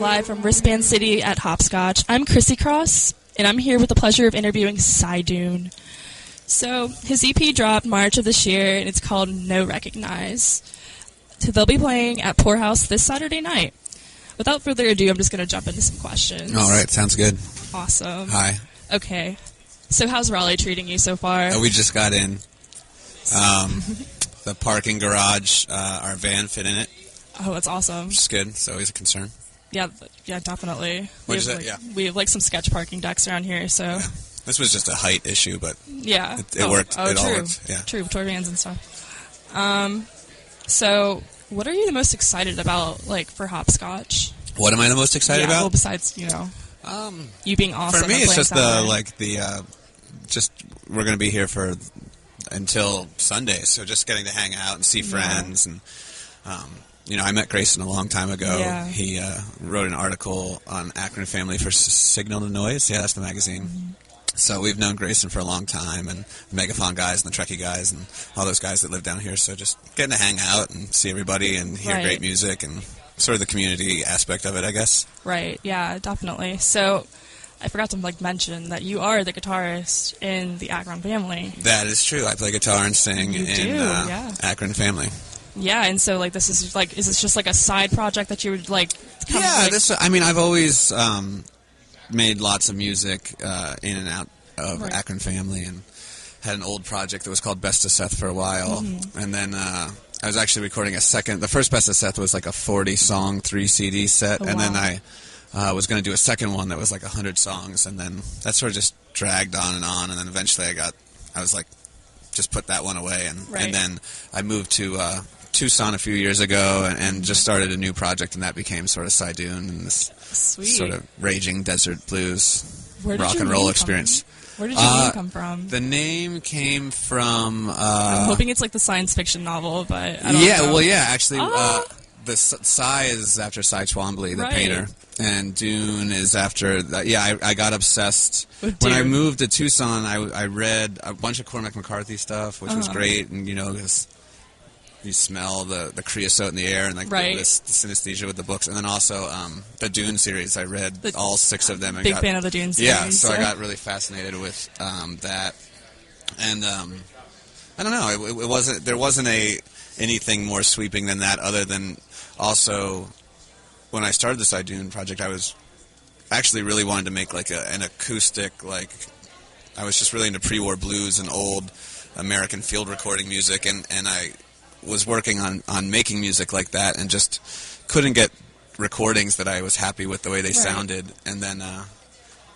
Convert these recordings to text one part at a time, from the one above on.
Live from Wristband City at Hopscotch. I'm Chrissy Cross, and I'm here with the pleasure of interviewing Cy Dune. So, his EP dropped March of this year, and it's called No Recognize. So they'll be playing at Pour House this Saturday night. Without further ado, I'm just going to jump into some questions. All right, sounds good. Awesome. Hi. Okay. So, how's Raleigh treating you so far? Uh, we just got in. Um, the parking garage, uh, our van fit in it, oh, that's awesome. which is good. It's always a concern. Yeah, yeah, definitely. We have, say? like, Yeah. we have like some sketch parking decks around here, so This was just a height issue, but yeah, It- it oh, worked. Oh, It all true, worked, yeah. true, tour vans and stuff. Um, so what are you the most excited about, like for hopscotch? what am I the most excited yeah, well, about? besides you know Um, you being awesome. for me, it's just the Saturday. like the uh, just we're going to be here for until Sunday, so just getting to hang out and see Yeah. friends and. Um, you know, I met Grayson a long time ago. Yeah. He uh, wrote an article on Akron Family for S- Signal to Noise. Yeah, that's the magazine. Mm-hmm. So we've known Grayson for a long time, and the Megaphone guys and the Trekky guys and all those guys that live down here. So just getting to hang out and see everybody and hear Right. great music and sort of the community aspect of it, I guess. right? Yeah, definitely. So I forgot to like mention that you are the guitarist in the Akron family. That is true. I play guitar and sing You in do, uh, yeah. Akron Family. Yeah, and so like this is like is this just like a side project that you would like? Kind yeah, like, this. I mean, I've always um, made lots of music uh, in and out of Right. Akron Family, and had an old project that was called Best of Seth for a while, Mm-hmm. and then uh, I was actually recording a second. The first Best of Seth was like a forty song three CD set, Oh, and then. I. Uh, was going to do a second one that was like 100 songs, and then that sort of just dragged on and on, and then eventually I got, I was like, just put that one away, and, Right. and then I moved to uh, Tucson a few years ago, and, and just started a new project, and that became sort of Cy Dune and this sweet. sort of raging desert blues rock and roll experience. from? Where did your Uh, name come from? The name came from. I'm Uh, hoping it's like the science fiction novel, but I don't yeah, know. well, yeah, actually, Ah. uh, the S- Cy is after Cy Twombly, the Right. painter, and Dune is after. The, yeah, I, I got obsessed when I moved to Tucson. I, I read a bunch of Cormac McCarthy stuff, which was Uh-huh. great, and you know, 'cause you smell the, the creosote in the air and like Right. the, this synesthesia with the books, and then also um, the Dune series. I read The- all six of them. And Big got, fan of the Dune series. yeah, series, so I got really fascinated with um, that, and um, I don't know. It, it wasn't there wasn't a anything more sweeping than that, other than also when I started the Cy Dune project, I was actually really wanted to make like a, an acoustic like I was just really into pre-war blues and old American field recording music, and and I was working on on making music like that, and just couldn't get recordings that I was happy with the way they Right. sounded, and then. Uh,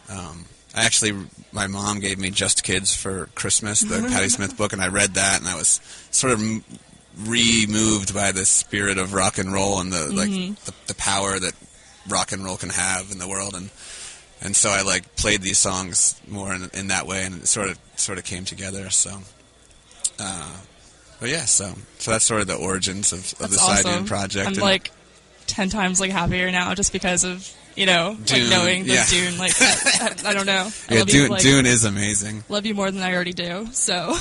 um, I actually, my mom gave me Just Kids for Christmas, the Patti Smith book, and I read that, and I was sort of m- re-moved by the spirit of rock and roll and the like the, the power that rock and roll can have in the world, and and so I like played these songs more in, in that way, and it sort of sort of came together. So, uh, but yeah, so so that's sort of the origins of, of the Side awesome. project. I'm and- like ten times like happier now just because of you know Dune, like knowing the yeah. Dune. Like I, I, I don't know. I yeah, Dune, you, like, Dune is amazing. love you more than I already do. So,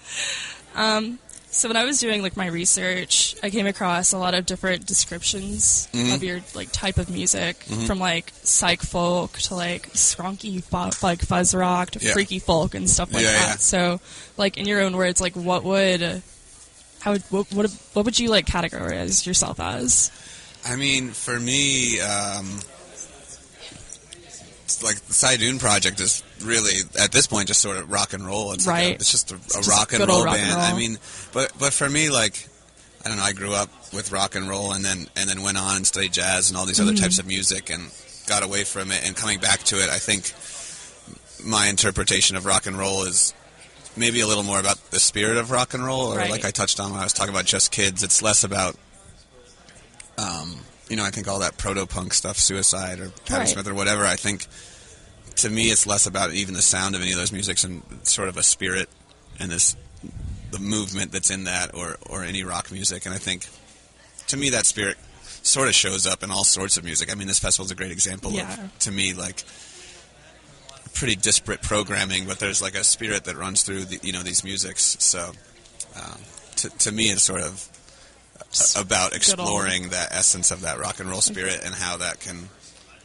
um, so when I was doing like my research, I came across a lot of different descriptions Mhm. of your like type of music, Mhm. from like psych folk to like skronky like fuzz rock to Yeah. freaky folk and stuff like Yeah, that. yeah. So, like in your own words, like what would how would what, what what would you like categorize yourself as? I mean, for me, um, like the Cy Dune project is really at this point just sort of rock and roll. It's like a- Right. it's just a, a just rock and roll rock and band. I mean, but but for me, like I don't know, I grew up with rock and roll, and then and then went on and studied jazz and all these other Mm-hmm. types of music, and got away from it. And coming back to it, I think my interpretation of rock and roll is maybe a little more about the spirit of rock and roll, or Right. like I touched on when I was talking about Just Kids. It's less about um, you know, I think all that proto punk stuff, Suicide or Patti Right. Smith or whatever, I think to me it's less about even the sound of any of those musics and sort of a spirit and this the movement that's in that or or any rock music. And I think to me that spirit sort of shows up in all sorts of music. I mean, this festival is a great example Yeah. of to me like pretty disparate programming, but there's like a spirit that runs through the, you know these musics. So um, to to me, it's sort of about exploring that essence of that rock and roll spirit and how that can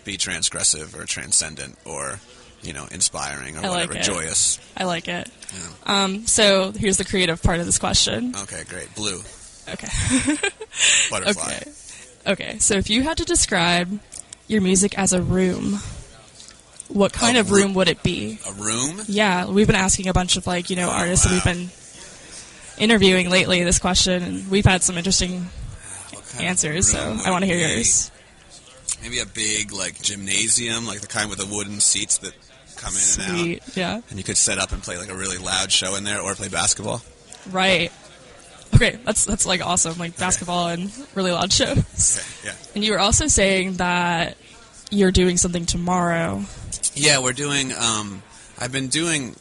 be transgressive or transcendent or you know inspiring or I like whatever, it. joyous. I like it. Yeah. Um, so here's the creative part of this question. Okay, great. Blue Okay. butterfly. okay. Okay. So if you had to describe your music as a room, what kind A of roo- room would it be? A room. Yeah, we've been asking a bunch of like you know Oh, artists that we've been interviewing lately this question, and we've had some interesting answers. So I want to hear be? yours. Maybe a big like gymnasium, like the kind with the wooden seats that come in and out. Yeah. And you could set up and play like a really loud show in there, or play basketball. Right. Okay, that's that's like awesome, like basketball and really loud shows. Okay, yeah. And you were also saying that you're doing something tomorrow. Yeah, we're doing. Um, I've been doing.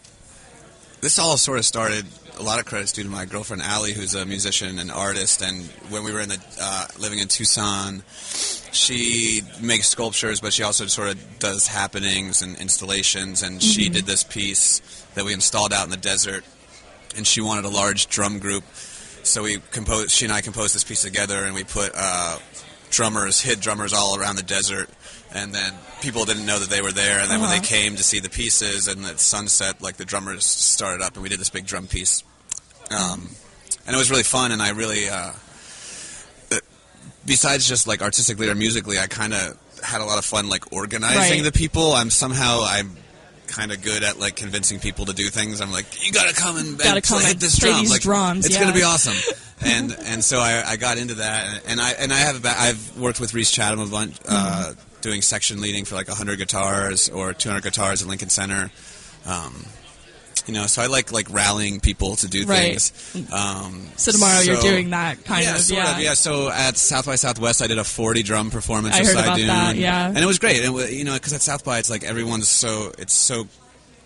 This all sort of started. A lot of credits due to my girlfriend Allie, who's a musician and artist. And when we were in the uh, living in Tucson, she makes sculptures, but she also sort of does happenings and installations. And she did this piece that we installed out in the desert. And she wanted a large drum group, so we composed. She and I composed this piece together, and we put uh, drummers, hid drummers all around the desert, and then people didn't know that they were there. And then when Uh-huh. they came to see the pieces, and at sunset, like the drummers started up, and we did this big drum piece. Um, and it was really fun, and I really, uh, uh, besides just like artistically or musically, I kind of had a lot of fun like organizing Right. the people. I'm somehow I'm kind of good at like convincing people to do things. I'm like, you gotta come and, and Gotta come play, hit this drum. these like, drums, It's yeah. gonna be awesome. and and so I, I got into that, and I and I have a I've worked with Rhys Chatham a bunch, uh, Mm-hmm. doing section leading for like 100 guitars or 200 guitars at Lincoln Center. Um, you know, so I like like rallying people to do Right. things. Um, So tomorrow you're doing that kind yeah, of. sort yeah. of. Yeah. So at South by Southwest, I did a 40 drum performance. I heard about Dune, that, yeah. and it was great. And you know, because at South by, it's like everyone's so it's so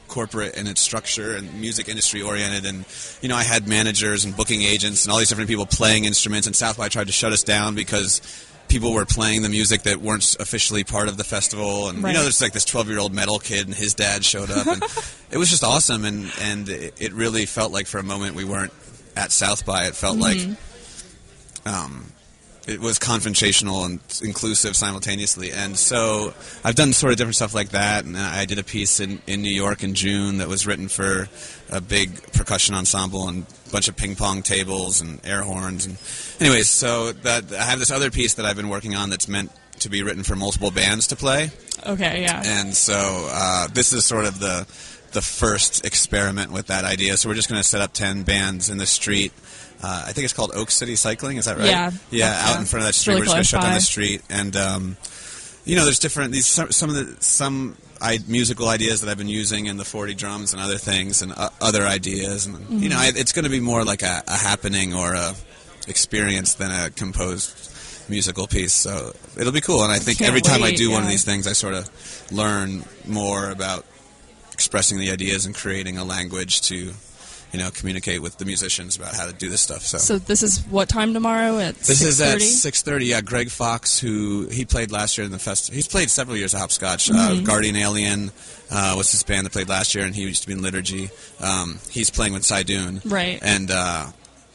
corporate in its structure and music industry oriented and you know I had managers and booking agents and all these different people playing instruments and South by tried to shut us down because people were playing the music that weren't officially part of the festival. And you know there's like this 12 year old metal kid and his dad showed up. And it was just awesome. And and it, it really felt like for a moment we weren't at South by. It felt Mm-hmm. like um, it was confrontational and inclusive simultaneously. And so I've done sort of different stuff like that. And I did a piece in, in New York in June that was written for a big percussion ensemble and a bunch of ping pong tables and air horns. And anyways, so that I have this other piece that I've been working on that's meant to be written for multiple bands to play. Okay. Yeah. And so uh, this is sort of the the first experiment with that idea. So we're just going to set up ten bands in the street. Uh, I think it's called Oak City Cycling. Is that right? Yeah. Yeah, Yeah. out in front of that street. really we're just going to shut down the street, and um, you know, there's different these some, some of the some I, musical ideas that I've been using in the 40 drums and other things and uh, other ideas, and Mm-hmm. you know, I, it's going to be more like a, a happening or a experience than a composed musical piece. So it'll be cool, and I think Can't every time I wait, do one of these things, I sort of learn more about expressing the ideas and creating a language to, you know, communicate with the musicians about how to do this stuff. So. So this is what time tomorrow at This is at 6:30? Yeah, Greg Fox, who he played last year in the festival. He's played several years at Hopscotch. Mm-hmm. Uh, Guardian Alien uh, was his band that played last year, and he used to be in Liturgy. Um, he's playing with Dune, Right. And uh,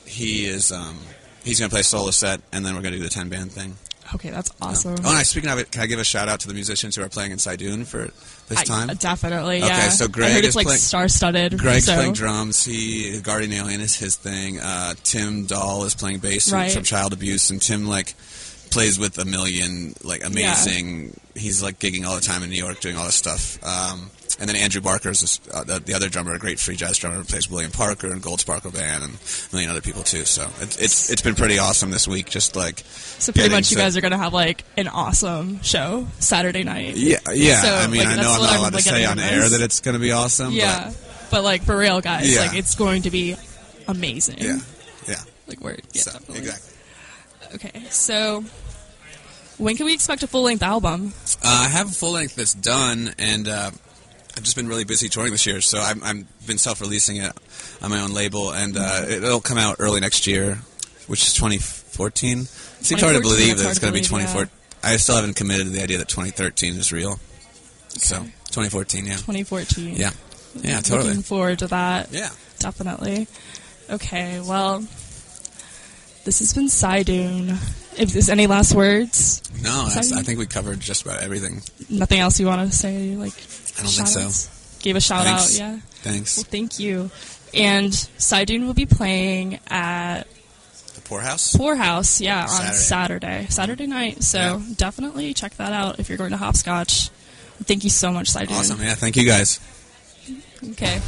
he is um, he's going to play a solo set, and then we're going to do the ten band thing. Okay, that's awesome. Oh, and speaking of it, can I give a shout out to the musicians who are playing in Dune for this I- time? definitely. Okay, Yeah. so I Greg heard is it's like playing- star-studded. Greg's so. playing drums. He Guardian Alien is his thing. Uh, Tim Dahl is playing bass Right. from Child Abuse, and Tim like plays with a million like amazing. He's like gigging all the time in New York, doing all this stuff. Um, and then Andrew Barker is uh, the, the other drummer, a great free jazz drummer, who plays William Parker and Gold Sparkle Band and a million other people too. So it's it's it's been pretty awesome this week. Just like So pretty much you to- guys are gonna have like an awesome show Saturday night. yeah yeah. So, I mean, like, I know I'm not I'm, allowed like, to say on air at. that it's going to be awesome. Yeah, but like for real, guys, Yeah. like it's going to be amazing. Yeah. Yeah. Like we're yeah, so, definitely. exactly. Okay, so when can we expect a full length album? Uh, I have a full length that's done, and uh, I've just been really busy touring this year, so I'm, I've been self releasing it on my own label, and uh, it'll come out early next year, which is 2014. It seems hard to believe that it's going to be believe, 2014. I still haven't committed to the idea that 2013 is real. So, 2014, yeah. 2014. Yeah. Yeah, totally. Looking forward to that. Yeah. Definitely. Okay, well, this has been Cy Dune. If there's any last words, No. I think we covered just about everything. nothing else you want to say? Like, I don't think so. Give a shout Thanks. out, yeah. Thanks. Well, thank you. And Cy Dune will be playing at The Pour House. Poorhouse, yeah, on Saturday. Saturday, Saturday night. So Yeah. definitely check that out if you're going to Hopscotch. Thank you so much, Cy Dune. Awesome. Yeah. Thank you guys. Okay.